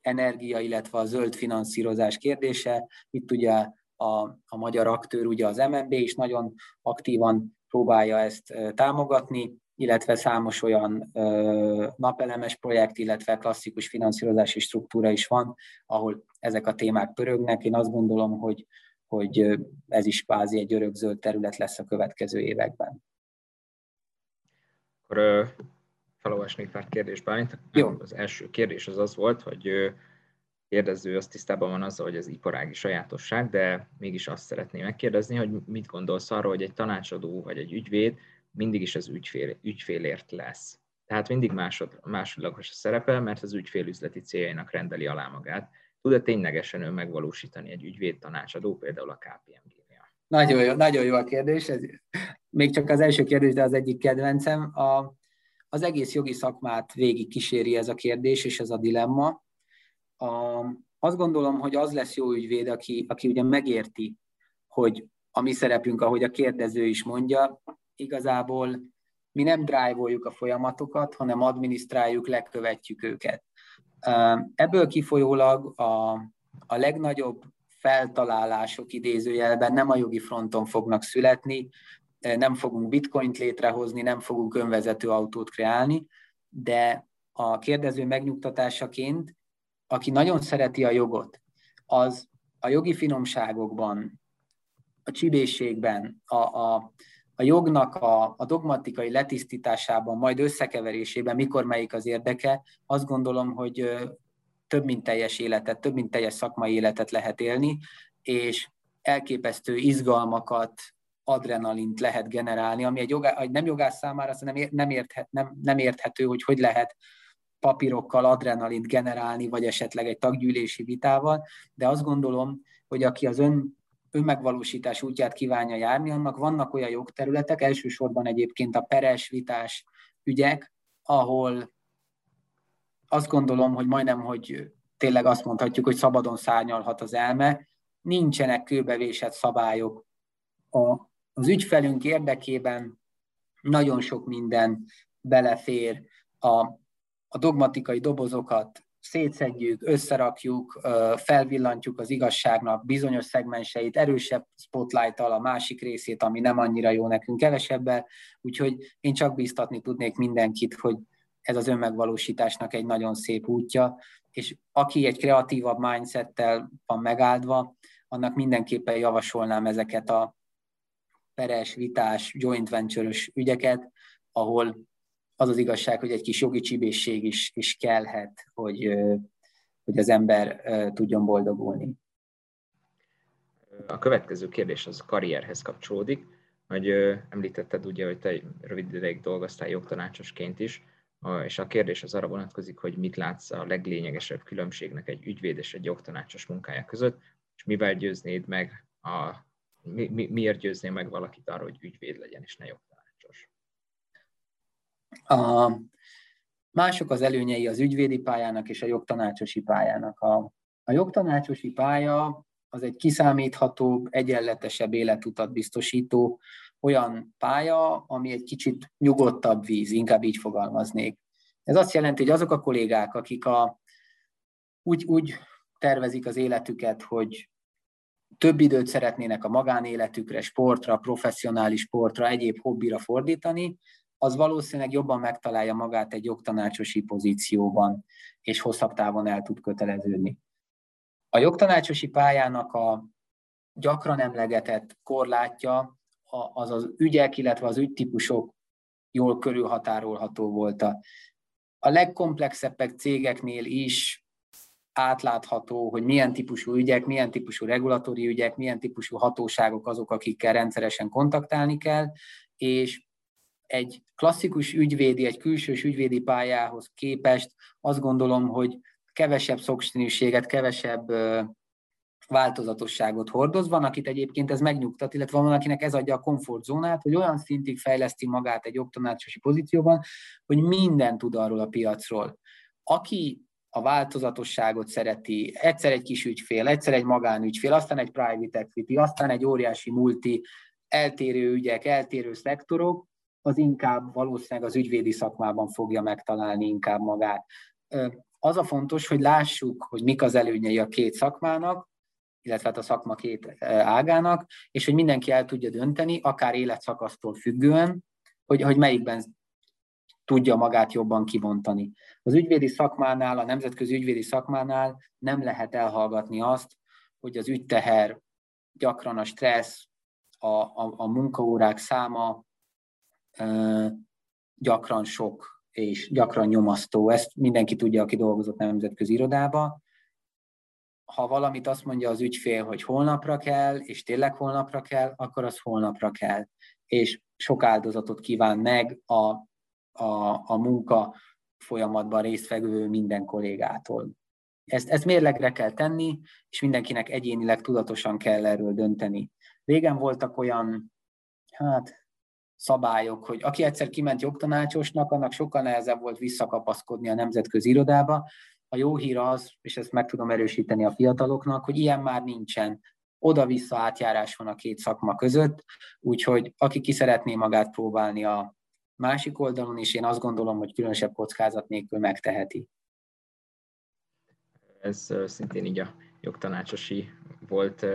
energia, illetve a zöld finanszírozás kérdése. Itt ugye a, a magyar aktőr, ugye az MNB is nagyon aktívan próbálja ezt támogatni, illetve számos olyan ö, napelemes projekt, illetve klasszikus finanszírozási struktúra is van, ahol ezek a témák pörögnek. Én azt gondolom, hogy, hogy ez is kvázi egy örökzöld terület lesz a következő években. Akkor felolvasnék pár kérdést, Bálint. Jó. Az első kérdés az az volt, hogy kérdező az tisztában van azzal, hogy ez iparági sajátosság, de mégis azt szeretném megkérdezni, hogy mit gondolsz arról, hogy egy tanácsadó vagy egy ügyvéd mindig is az ügyfél, ügyfélért lesz. Tehát mindig másod, másodlagos a szerepe, mert az ügyfél üzleti céljainak rendeli alá magát. Tud-e ténylegesen ő megvalósítani egy ügyvéd tanácsadó, például a KPMG-nél? Nagyon jó, nagyon jó a kérdés. Ez még csak az első kérdés, de az egyik kedvencem. A, az egész jogi szakmát végig kíséri ez a kérdés és ez a dilemma. A, azt gondolom, hogy az lesz jó ügyvéd, aki, aki ugye megérti, hogy a mi szerepünk, ahogy a kérdező is mondja, igazából mi nem drive a folyamatokat, hanem adminisztráljuk, lekövetjük őket. Ebből kifolyólag a, a legnagyobb feltalálások idézőjelben nem a jogi fronton fognak születni, nem fogunk bitcoint létrehozni, nem fogunk önvezető autót kreálni, de a kérdező megnyugtatásaként, aki nagyon szereti a jogot, az a jogi finomságokban, a csibészségben, a, a, a jognak a, a dogmatikai letisztításában, majd összekeverésében, mikor melyik az érdeke, azt gondolom, hogy több mint teljes életet, több mint teljes szakmai életet lehet élni, és elképesztő izgalmakat, adrenalint lehet generálni, ami egy, jogá, egy nem jogász számára nem, ér, nem, érthet, nem, nem érthető, hogy hogy lehet papírokkal adrenalint generálni, vagy esetleg egy taggyűlési vitával, de azt gondolom, hogy aki az ön önmegvalósítás útját kívánja járni, annak vannak olyan jogterületek, elsősorban egyébként a peres vitás ügyek, ahol azt gondolom, hogy majdnem, hogy tényleg azt mondhatjuk, hogy szabadon szárnyalhat az elme, nincsenek kőbevésett szabályok. A, az ügyfelünk érdekében nagyon sok minden belefér, a, a dogmatikai dobozokat szétszedjük, összerakjuk, felvillantjuk az igazságnak bizonyos szegmenseit, erősebb spotlight a másik részét, ami nem annyira jó nekünk kevesebbel, úgyhogy én csak biztatni tudnék mindenkit, hogy ez az önmegvalósításnak egy nagyon szép útja, és aki egy kreatívabb mindsettel van megáldva, annak mindenképpen javasolnám ezeket a peres, vitás, joint venture ügyeket, ahol az az igazság, hogy egy kis jogi csibészség is, is kellhet, hogy, hogy az ember tudjon boldogulni. A következő kérdés az karrierhez kapcsolódik, hogy említetted ugye, hogy te rövid ideig dolgoztál jogtanácsosként is, és a kérdés az arra vonatkozik, hogy mit látsz a leglényegesebb különbségnek egy ügyvéd és egy jogtanácsos munkája között, és mivel győznéd meg, a, mi, mi, miért győznél meg valakit arra, hogy ügyvéd legyen, és ne jogtanács? A, mások az előnyei az ügyvédi pályának és a jogtanácsosi pályának. A, a jogtanácsosi pálya az egy kiszámíthatóbb, egyenletesebb életutat biztosító olyan pálya, ami egy kicsit nyugodtabb víz, inkább így fogalmaznék. Ez azt jelenti, hogy azok a kollégák, akik a, úgy, úgy tervezik az életüket, hogy több időt szeretnének a magánéletükre, sportra, professzionális sportra, egyéb hobbira fordítani, az valószínűleg jobban megtalálja magát egy jogtanácsosi pozícióban, és hosszabb távon el tud köteleződni. A jogtanácsosi pályának a gyakran emlegetett korlátja az az ügyek, illetve az ügytípusok jól körülhatárolható volt. A legkomplexebbek cégeknél is átlátható, hogy milyen típusú ügyek, milyen típusú regulatóri ügyek, milyen típusú hatóságok azok, akikkel rendszeresen kontaktálni kell, és egy klasszikus ügyvédi, egy külsős ügyvédi pályához képest azt gondolom, hogy kevesebb szokszínűséget, kevesebb változatosságot hordoz. Van, akit egyébként ez megnyugtat, illetve van, akinek ez adja a komfortzónát, hogy olyan szintig fejleszti magát egy oktanácsosi pozícióban, hogy minden tud arról a piacról. Aki a változatosságot szereti, egyszer egy kis ügyfél, egyszer egy magánügyfél, aztán egy private equity, aztán egy óriási multi, eltérő ügyek, eltérő szektorok, az inkább valószínűleg az ügyvédi szakmában fogja megtalálni inkább magát. az a fontos, hogy lássuk, hogy mik az előnyei a két szakmának, illetve hát a szakma két ágának, és hogy mindenki el tudja dönteni, akár életszakasztól függően, hogy, hogy melyikben tudja magát jobban kibontani. Az ügyvédi szakmánál, a nemzetközi ügyvédi szakmánál nem lehet elhallgatni azt, hogy az ügyteher, gyakran a stressz, a, a, a munkaórák száma gyakran sok és gyakran nyomasztó. Ezt mindenki tudja, aki dolgozott nemzetközi irodába. Ha valamit azt mondja az ügyfél, hogy holnapra kell, és tényleg holnapra kell, akkor az holnapra kell. És sok áldozatot kíván meg a, a, a munka folyamatban résztvevő minden kollégától. Ezt, ezt mérlegre kell tenni, és mindenkinek egyénileg tudatosan kell erről dönteni. Régen voltak olyan, hát szabályok, hogy aki egyszer kiment jogtanácsosnak, annak sokkal nehezebb volt visszakapaszkodni a nemzetközi irodába. A jó hír az, és ezt meg tudom erősíteni a fiataloknak, hogy ilyen már nincsen. Oda-vissza átjárás van a két szakma között, úgyhogy aki ki szeretné magát próbálni a másik oldalon is, én azt gondolom, hogy különösebb kockázat nélkül megteheti. Ez szintén így a jogtanácsosi volt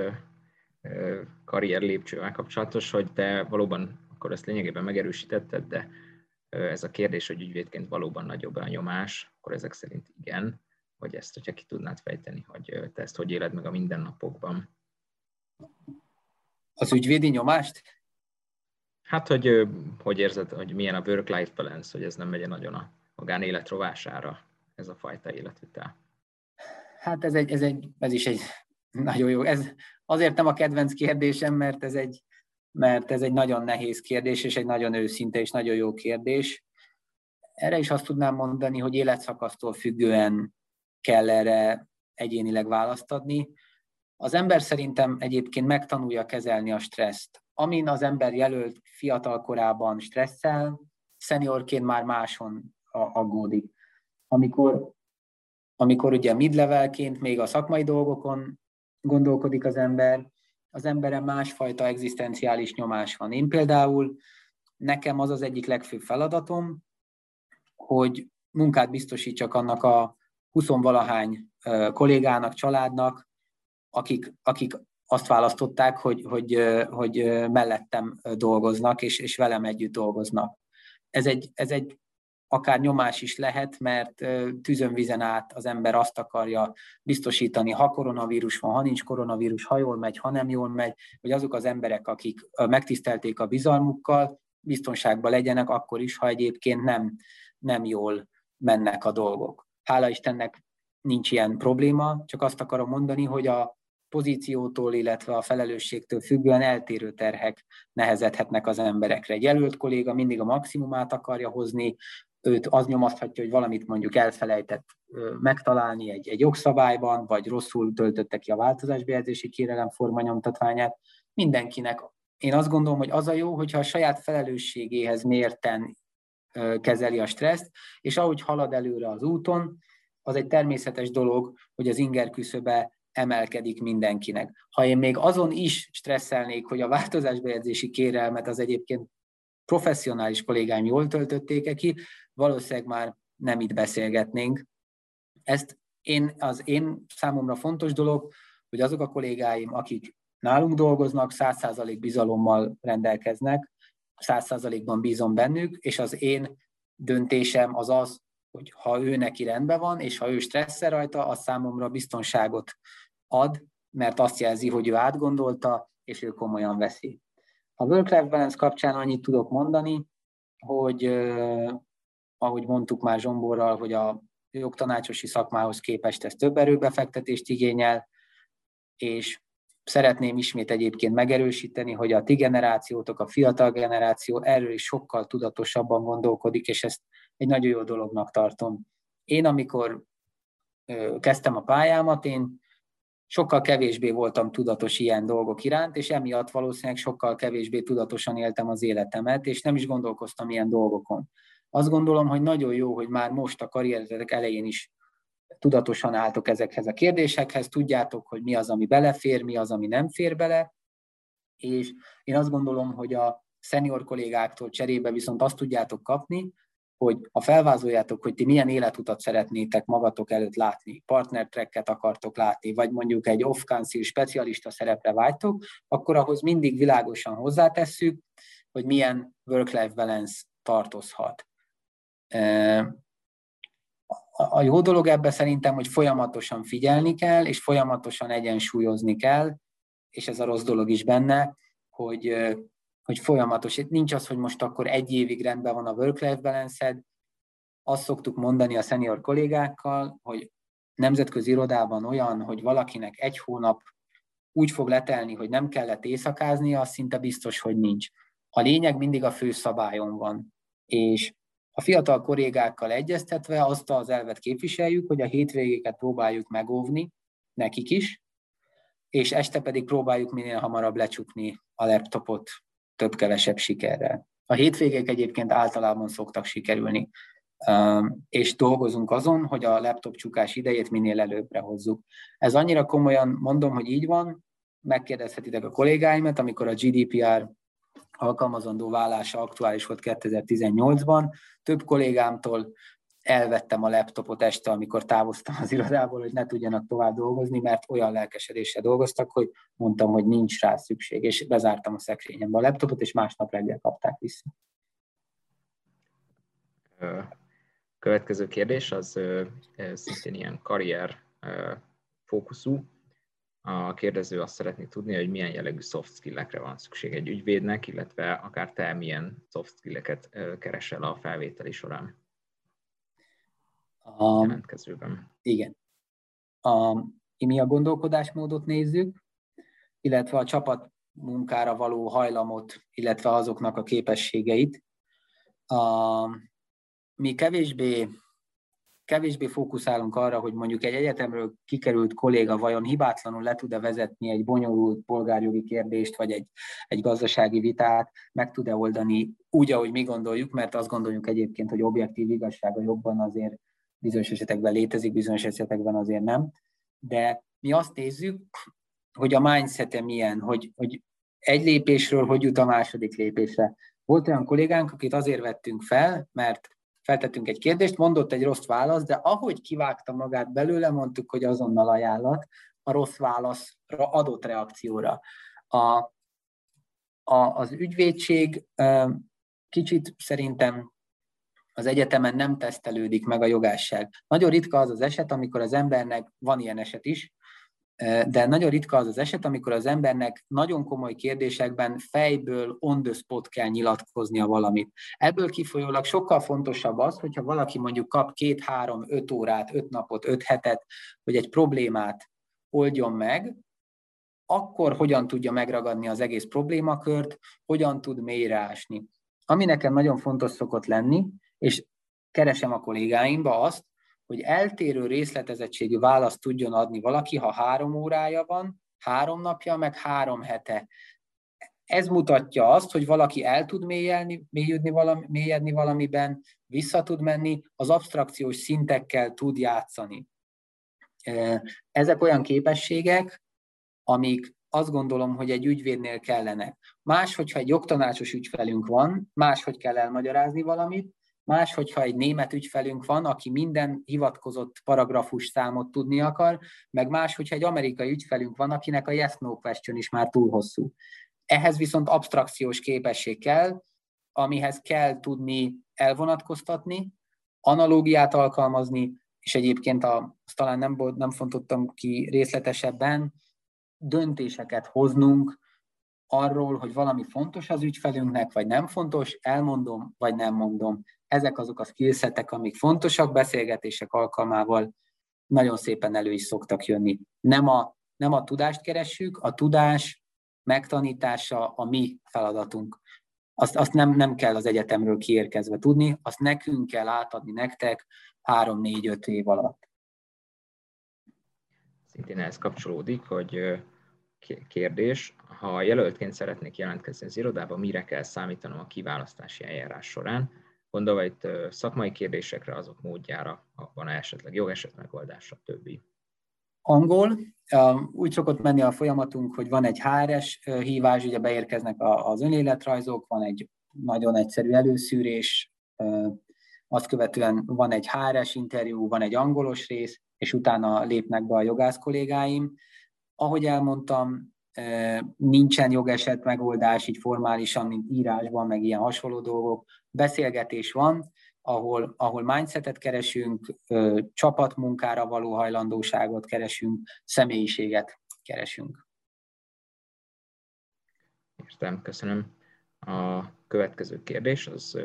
karrier lépcsővel kapcsolatos, hogy te valóban akkor ezt lényegében megerősítetted, de ez a kérdés, hogy ügyvédként valóban nagyobb a nyomás, akkor ezek szerint igen, vagy ezt, hogyha ki tudnád fejteni, hogy te ezt hogy éled meg a mindennapokban. Az ügyvédi nyomást? Hát, hogy hogy érzed, hogy milyen a work-life balance, hogy ez nem megye nagyon a magánélet rovására, ez a fajta életvitel. Hát ez, egy, ez, egy, ez is egy nagyon jó. Ez azért nem a kedvenc kérdésem, mert ez egy mert ez egy nagyon nehéz kérdés, és egy nagyon őszinte és nagyon jó kérdés. Erre is azt tudnám mondani, hogy életszakasztól függően kell erre egyénileg választ adni. Az ember szerintem egyébként megtanulja kezelni a stresszt. Amin az ember jelölt fiatal korában stresszel, szeniorként már máson aggódik. Amikor, amikor ugye mid-levelként még a szakmai dolgokon gondolkodik az ember, az emberen másfajta egzisztenciális nyomás van. Én például, nekem az az egyik legfőbb feladatom, hogy munkát biztosítsak annak a 20-valahány kollégának, családnak, akik, akik azt választották, hogy, hogy, hogy mellettem dolgoznak, és, és velem együtt dolgoznak. Ez egy, ez egy akár nyomás is lehet, mert tűzön vizen át az ember azt akarja biztosítani, ha koronavírus van, ha nincs koronavírus, ha jól megy, ha nem jól megy, hogy azok az emberek, akik megtisztelték a bizalmukkal, biztonságban legyenek akkor is, ha egyébként nem, nem jól mennek a dolgok. Hála Istennek nincs ilyen probléma, csak azt akarom mondani, hogy a pozíciótól, illetve a felelősségtől függően eltérő terhek nehezedhetnek az emberekre. Egy jelölt kolléga mindig a maximumát akarja hozni, őt az nyomaszthatja, hogy valamit mondjuk elfelejtett megtalálni egy, egy jogszabályban, vagy rosszul töltötte ki a változásbejegyzési kérelem formanyomtatványát. Mindenkinek én azt gondolom, hogy az a jó, hogyha a saját felelősségéhez mérten kezeli a stresszt, és ahogy halad előre az úton, az egy természetes dolog, hogy az inger küszöbe emelkedik mindenkinek. Ha én még azon is stresszelnék, hogy a változásbejegyzési kérelmet az egyébként professzionális kollégáim jól töltötték-e ki, valószínűleg már nem itt beszélgetnénk. Ezt én, az én számomra fontos dolog, hogy azok a kollégáim, akik nálunk dolgoznak, 100% bizalommal rendelkeznek, 100%-ban bízom bennük, és az én döntésem az az, hogy ha ő neki rendben van, és ha ő stresszel rajta, az számomra biztonságot ad, mert azt jelzi, hogy ő átgondolta, és ő komolyan veszi. A work-life balance kapcsán annyit tudok mondani, hogy ahogy mondtuk már Zsomborral, hogy a jogtanácsosi szakmához képest ez több erőbefektetést igényel, és szeretném ismét egyébként megerősíteni, hogy a ti generációtok, a fiatal generáció erről is sokkal tudatosabban gondolkodik, és ezt egy nagyon jó dolognak tartom. Én, amikor kezdtem a pályámat, én sokkal kevésbé voltam tudatos ilyen dolgok iránt, és emiatt valószínűleg sokkal kevésbé tudatosan éltem az életemet, és nem is gondolkoztam ilyen dolgokon. Azt gondolom, hogy nagyon jó, hogy már most a karrieretek elején is tudatosan álltok ezekhez a kérdésekhez, tudjátok, hogy mi az, ami belefér, mi az, ami nem fér bele, és én azt gondolom, hogy a szenior kollégáktól cserébe viszont azt tudjátok kapni, hogy ha felvázoljátok, hogy ti milyen életutat szeretnétek magatok előtt látni, partnertrekket akartok látni, vagy mondjuk egy off-council specialista szerepre vágytok, akkor ahhoz mindig világosan hozzátesszük, hogy milyen work-life balance tartozhat. A jó dolog ebben szerintem, hogy folyamatosan figyelni kell, és folyamatosan egyensúlyozni kell, és ez a rossz dolog is benne, hogy hogy folyamatos. Itt nincs az, hogy most akkor egy évig rendben van a work-life balance Azt szoktuk mondani a senior kollégákkal, hogy nemzetközi irodában olyan, hogy valakinek egy hónap úgy fog letelni, hogy nem kellett éjszakázni, az szinte biztos, hogy nincs. A lényeg mindig a fő szabályon van. És a fiatal kollégákkal egyeztetve azt az elvet képviseljük, hogy a hétvégéket próbáljuk megóvni, nekik is, és este pedig próbáljuk minél hamarabb lecsukni a laptopot több-kevesebb sikerrel. A hétvégek egyébként általában szoktak sikerülni, és dolgozunk azon, hogy a laptop csukás idejét minél előbbre hozzuk. Ez annyira komolyan mondom, hogy így van, megkérdezhetitek a kollégáimat, amikor a GDPR alkalmazandó vállása aktuális volt 2018-ban. Több kollégámtól elvettem a laptopot este, amikor távoztam az irodából, hogy ne tudjanak tovább dolgozni, mert olyan lelkesedéssel dolgoztak, hogy mondtam, hogy nincs rá szükség, és bezártam a szekrényembe a laptopot, és másnap reggel kapták vissza. Következő kérdés az szintén ilyen karrier fókuszú. A kérdező azt szeretné tudni, hogy milyen jellegű soft skill-ekre van szükség egy ügyvédnek, illetve akár te milyen soft skill-eket keresel a felvételi során a jelentkezőben. Igen. A, mi a gondolkodásmódot nézzük, illetve a csapat munkára való hajlamot, illetve azoknak a képességeit. A, mi kevésbé, kevésbé fókuszálunk arra, hogy mondjuk egy egyetemről kikerült kolléga vajon hibátlanul le tud-e vezetni egy bonyolult polgárjogi kérdést, vagy egy, egy gazdasági vitát, meg tud-e oldani úgy, ahogy mi gondoljuk, mert azt gondoljuk egyébként, hogy objektív igazsága jobban azért bizonyos esetekben létezik, bizonyos esetekben azért nem, de mi azt nézzük, hogy a mindset milyen, hogy, hogy egy lépésről hogy jut a második lépésre. Volt olyan kollégánk, akit azért vettünk fel, mert feltettünk egy kérdést, mondott egy rossz választ, de ahogy kivágta magát belőle, mondtuk, hogy azonnal ajánlat a rossz válaszra adott reakcióra. A, a, az ügyvédség kicsit szerintem az egyetemen nem tesztelődik meg a jogásság. Nagyon ritka az az eset, amikor az embernek, van ilyen eset is, de nagyon ritka az az eset, amikor az embernek nagyon komoly kérdésekben fejből on the spot kell nyilatkoznia valamit. Ebből kifolyólag sokkal fontosabb az, hogyha valaki mondjuk kap két, három, öt órát, öt napot, öt hetet, hogy egy problémát oldjon meg, akkor hogyan tudja megragadni az egész problémakört, hogyan tud mélyreásni. Ami nekem nagyon fontos szokott lenni, és keresem a kollégáimba azt, hogy eltérő részletezettségű választ tudjon adni valaki, ha három órája van, három napja, meg három hete. Ez mutatja azt, hogy valaki el tud mélyelni, mélyedni, valami, mélyedni valamiben, vissza tud menni, az abstrakciós szintekkel tud játszani. Ezek olyan képességek, amik azt gondolom, hogy egy ügyvédnél kellene. Más, hogyha egy jogtanácsos ügyfelünk van, máshogy kell elmagyarázni valamit, Más, hogyha egy német ügyfelünk van, aki minden hivatkozott paragrafus számot tudni akar, meg más, hogyha egy amerikai ügyfelünk van, akinek a yes-no question is már túl hosszú. Ehhez viszont abstrakciós képesség kell, amihez kell tudni elvonatkoztatni, analógiát alkalmazni, és egyébként a, azt talán nem, nem fontottam ki részletesebben, döntéseket hoznunk arról, hogy valami fontos az ügyfelünknek, vagy nem fontos, elmondom, vagy nem mondom. Ezek azok a skillsetek, amik fontosak beszélgetések alkalmával, nagyon szépen elő is szoktak jönni. Nem a, nem a tudást keressük, a tudás megtanítása a mi feladatunk. Azt, azt nem, nem kell az egyetemről kiérkezve tudni, azt nekünk kell átadni nektek három-négy-öt év alatt. Szintén ehhez kapcsolódik, hogy kérdés, ha jelöltként szeretnék jelentkezni az irodába, mire kell számítanom a kiválasztási eljárás során, gondolva itt szakmai kérdésekre, azok módjára, van -e esetleg jogeset megoldása, többi. Angol. Úgy szokott menni a folyamatunk, hogy van egy HRS hívás, ugye beérkeznek az önéletrajzok, van egy nagyon egyszerű előszűrés, azt követően van egy HRS interjú, van egy angolos rész, és utána lépnek be a jogász kollégáim. Ahogy elmondtam, nincsen jogeset megoldás így formálisan, mint írásban, meg ilyen hasonló dolgok. Beszélgetés van, ahol, ahol mindsetet keresünk, csapatmunkára való hajlandóságot keresünk, személyiséget keresünk. Értem, köszönöm. A következő kérdés, az,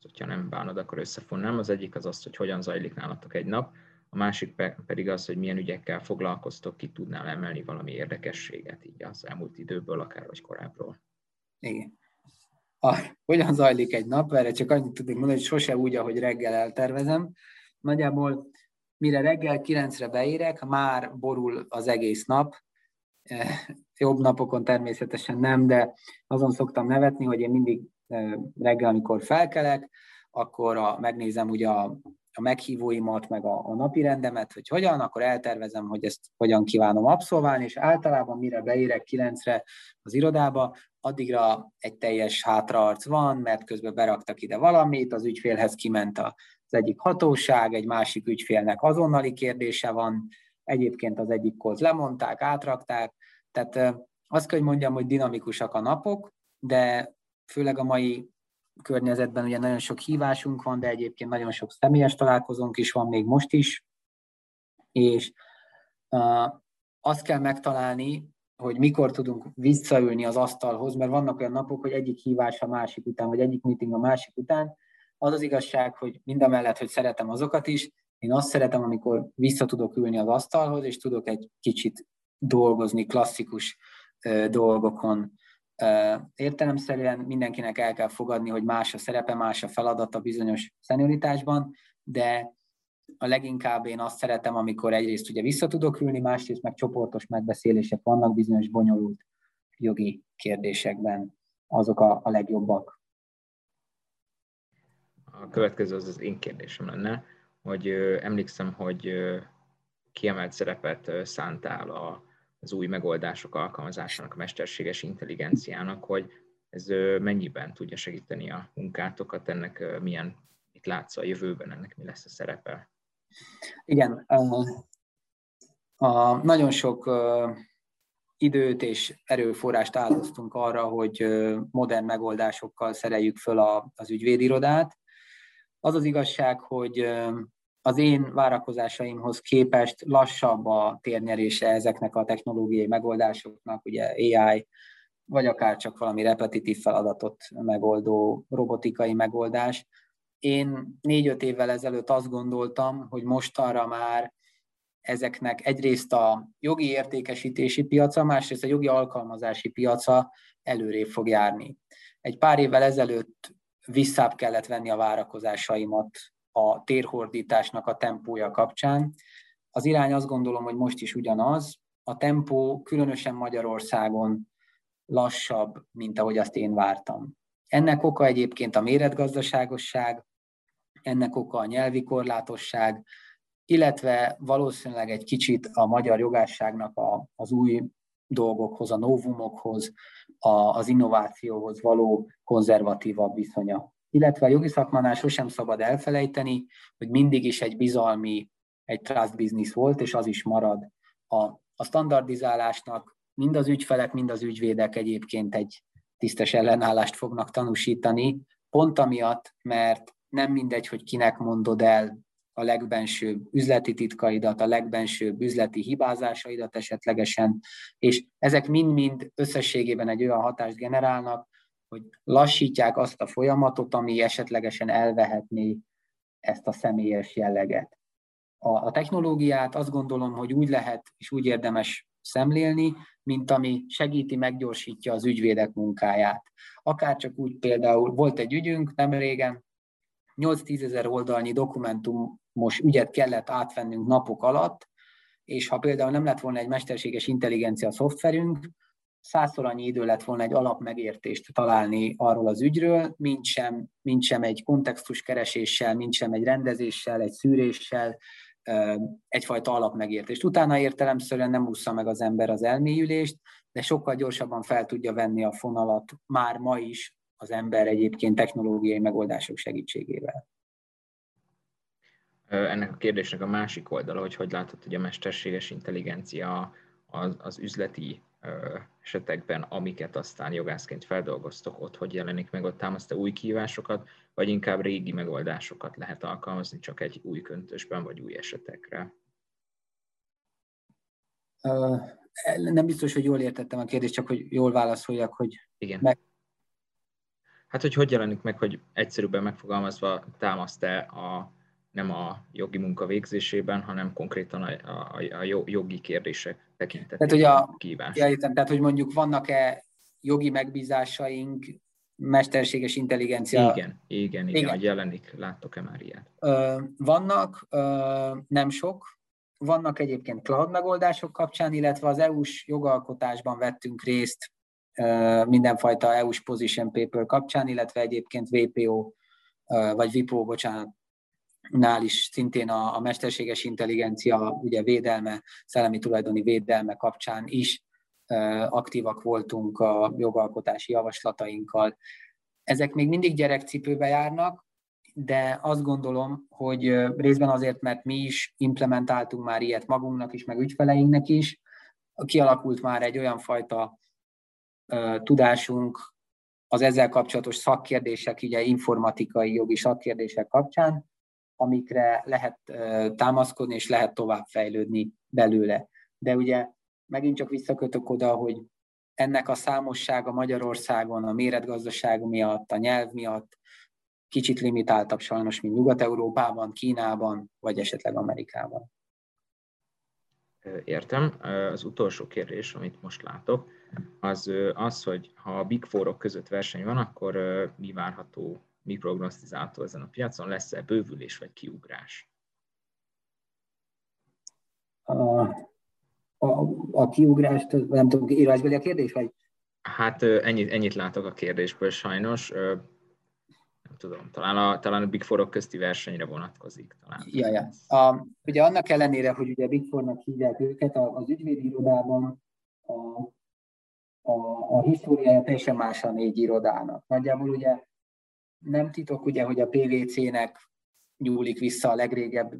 hogyha nem bánod, akkor összefonnám. Az egyik az az, hogy hogyan zajlik nálatok egy nap, a másik pedig az, hogy milyen ügyekkel foglalkoztok, ki tudnál emelni valami érdekességet így az elmúlt időből, akár vagy korábbról. Igen. A, hogyan zajlik egy nap? Erre csak annyit tudnék mondani, hogy sose úgy, ahogy reggel eltervezem. Nagyjából mire reggel kilencre beérek, már borul az egész nap. Eh, jobb napokon természetesen nem, de azon szoktam nevetni, hogy én mindig eh, reggel, amikor felkelek, akkor a, megnézem ugye a a meghívóimat, meg a, a napi rendemet, hogy hogyan, akkor eltervezem, hogy ezt hogyan kívánom abszolválni, és általában mire beérek kilencre az irodába, addigra egy teljes hátraarc van, mert közben beraktak ide valamit, az ügyfélhez kiment az egyik hatóság, egy másik ügyfélnek azonnali kérdése van, egyébként az egyik koz lemondták, átrakták, tehát azt kell, hogy mondjam, hogy dinamikusak a napok, de főleg a mai környezetben ugye nagyon sok hívásunk van, de egyébként nagyon sok személyes találkozónk is van még most is, és uh, azt kell megtalálni, hogy mikor tudunk visszaülni az asztalhoz, mert vannak olyan napok, hogy egyik hívás a másik után, vagy egyik meeting a másik után. Az az igazság, hogy mindamellett, hogy szeretem azokat is, én azt szeretem, amikor vissza tudok ülni az asztalhoz, és tudok egy kicsit dolgozni klasszikus dolgokon, Értelemszerűen mindenkinek el kell fogadni, hogy más a szerepe, más a feladata bizonyos szenioritásban, de a leginkább én azt szeretem, amikor egyrészt ugye vissza tudok ülni, másrészt meg csoportos megbeszélések vannak bizonyos bonyolult jogi kérdésekben. Azok a, a legjobbak. A következő az az én kérdésem lenne, hogy emlékszem, hogy kiemelt szerepet szántál a az új megoldások alkalmazásának, a mesterséges intelligenciának, hogy ez mennyiben tudja segíteni a munkátokat, ennek milyen, mit látsz a jövőben, ennek mi lesz a szerepe? Igen, a, nagyon sok időt és erőforrást áldoztunk arra, hogy modern megoldásokkal szereljük föl a, az ügyvédirodát. Az az igazság, hogy az én várakozásaimhoz képest lassabb a térnyerése ezeknek a technológiai megoldásoknak, ugye AI, vagy akár csak valami repetitív feladatot megoldó robotikai megoldás. Én négy-öt évvel ezelőtt azt gondoltam, hogy mostanra már ezeknek egyrészt a jogi értékesítési piaca, másrészt a jogi alkalmazási piaca előrébb fog járni. Egy pár évvel ezelőtt visszább kellett venni a várakozásaimat a térhordításnak a tempója kapcsán. Az irány azt gondolom, hogy most is ugyanaz. A tempó különösen Magyarországon lassabb, mint ahogy azt én vártam. Ennek oka egyébként a méretgazdaságosság, ennek oka a nyelvi korlátosság, illetve valószínűleg egy kicsit a magyar jogásságnak a, az új dolgokhoz, a novumokhoz, a, az innovációhoz való konzervatívabb viszonya illetve a jogi szakmánál sosem szabad elfelejteni, hogy mindig is egy bizalmi, egy trust business volt, és az is marad. A, a standardizálásnak mind az ügyfelek, mind az ügyvédek egyébként egy tisztes ellenállást fognak tanúsítani, pont amiatt, mert nem mindegy, hogy kinek mondod el a legbensőbb üzleti titkaidat, a legbensőbb üzleti hibázásaidat esetlegesen, és ezek mind-mind összességében egy olyan hatást generálnak, hogy lassítják azt a folyamatot, ami esetlegesen elvehetné ezt a személyes jelleget. A, a technológiát azt gondolom, hogy úgy lehet és úgy érdemes szemlélni, mint ami segíti, meggyorsítja az ügyvédek munkáját. Akár csak úgy például volt egy ügyünk nem régen, 8-10 ezer oldalnyi dokumentumos ügyet kellett átvennünk napok alatt, és ha például nem lett volna egy mesterséges intelligencia szoftverünk, százszor annyi idő lett volna egy alapmegértést találni arról az ügyről, mint sem, mint sem egy kontextuskereséssel, mint sem egy rendezéssel, egy szűréssel, egyfajta alapmegértést. Utána értelemszerűen nem ússza meg az ember az elmélyülést, de sokkal gyorsabban fel tudja venni a fonalat már ma is az ember egyébként technológiai megoldások segítségével. Ennek a kérdésnek a másik oldala, hogy hogy látod, hogy a mesterséges intelligencia az, az üzleti esetekben, amiket aztán jogászként feldolgoztok, ott hogy jelenik meg, ott támaszt új kihívásokat, vagy inkább régi megoldásokat lehet alkalmazni csak egy új köntösben, vagy új esetekre? nem biztos, hogy jól értettem a kérdést, csak hogy jól válaszoljak, hogy... Igen. Meg... Hát, hogy hogy jelenik meg, hogy egyszerűbben megfogalmazva támaszt-e a, nem a jogi munka végzésében, hanem konkrétan a, a, a jogi kérdések tekintetében tehát, hogy a, kívás. Ja, értem, tehát, hogy mondjuk vannak-e jogi megbízásaink, mesterséges intelligencia... Igen, igen, igen, igen. jelenik, láttok-e már ilyet? Ö, vannak, ö, nem sok, vannak egyébként cloud megoldások kapcsán, illetve az EU-s jogalkotásban vettünk részt mindenfajta EU-s position paper kapcsán, illetve egyébként VPO, vagy VIPO, bocsánat, nál is szintén a, a mesterséges intelligencia ugye védelme, szellemi tulajdoni védelme kapcsán is aktívak voltunk a jogalkotási javaslatainkkal. Ezek még mindig gyerekcipőbe járnak, de azt gondolom, hogy részben azért, mert mi is implementáltunk már ilyet magunknak is, meg ügyfeleinknek is, kialakult már egy olyan fajta tudásunk az ezzel kapcsolatos szakkérdések, ugye informatikai jogi szakkérdések kapcsán, amikre lehet támaszkodni és lehet továbbfejlődni belőle. De ugye megint csak visszakötök oda, hogy ennek a számossága Magyarországon a méretgazdaság miatt, a nyelv miatt, kicsit limitáltabb sajnos, mint Nyugat-Európában, Kínában, vagy esetleg Amerikában. Értem. Az utolsó kérdés, amit most látok, az az, hogy ha a Big Four-ok között verseny van, akkor mi várható, mi prognosztizálható ezen a piacon? Lesz-e bővülés vagy kiugrás? A, a, a kiugrást, nem tudom, írásbeli a kérdés, vagy? Hát ennyit, ennyit látok a kérdésből sajnos tudom, talán a, talán a Big Four-ok közti versenyre vonatkozik. Talán. Ja, ja. A, ugye annak ellenére, hogy ugye Big Four-nak hívják őket, az ügyvédirodában a, a, a históriája teljesen más a négy irodának. Nagyjából ugye nem titok, ugye, hogy a PVC-nek nyúlik vissza a legrégebb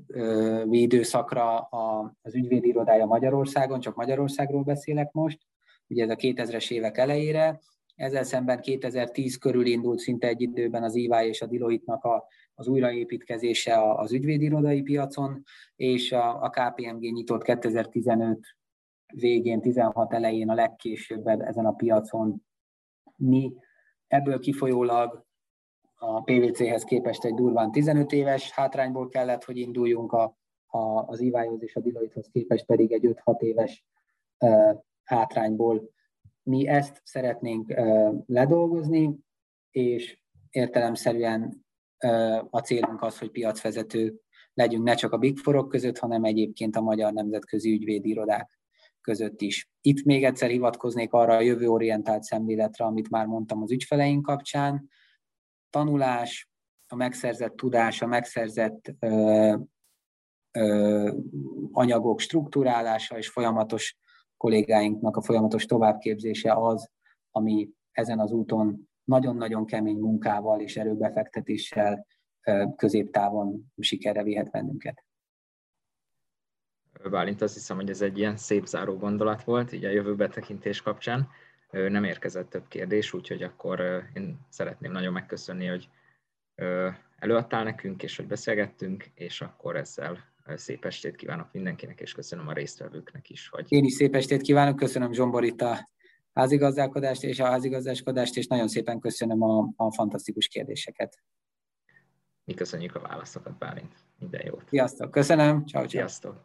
időszakra a, az ügyvédirodája Magyarországon, csak Magyarországról beszélek most, ugye ez a 2000-es évek elejére, ezzel szemben 2010 körül indult szinte egy időben az EY és a Deloitte-nak a, az újraépítkezése az ügyvédirodai piacon, és a, a KPMG nyitott 2015 végén, 16 elején a legkésőbb ezen a piacon. Mi ebből kifolyólag a PVC-hez képest egy durván 15 éves hátrányból kellett, hogy induljunk, a, a, az EY-hoz és a Deloitte-hoz képest pedig egy 5-6 éves uh, hátrányból mi ezt szeretnénk ledolgozni, és értelemszerűen a célunk az, hogy piacvezető legyünk ne csak a Big Forok között, hanem egyébként a magyar nemzetközi ügyvédirodák között is. Itt még egyszer hivatkoznék arra a jövőorientált szemléletre, amit már mondtam az ügyfeleink kapcsán. Tanulás, a megszerzett tudás, a megszerzett ö, ö, anyagok struktúrálása és folyamatos kollégáinknak a folyamatos továbbképzése az, ami ezen az úton nagyon-nagyon kemény munkával és erőbefektetéssel középtávon sikerre vihet bennünket. Bálint, azt hiszem, hogy ez egy ilyen szép záró gondolat volt, így a jövőbe tekintés kapcsán. Nem érkezett több kérdés, úgyhogy akkor én szeretném nagyon megköszönni, hogy előadtál nekünk, és hogy beszélgettünk, és akkor ezzel szép estét kívánok mindenkinek, és köszönöm a résztvevőknek is. Hogy... Én is szép estét kívánok, köszönöm Zsombor itt a házigazdálkodást és a házigazdálkodást, és nagyon szépen köszönöm a, a fantasztikus kérdéseket. Mi köszönjük a válaszokat, Bálint. Minden jót. Sziasztok, köszönöm. Ciao, ciao. Sziasztok.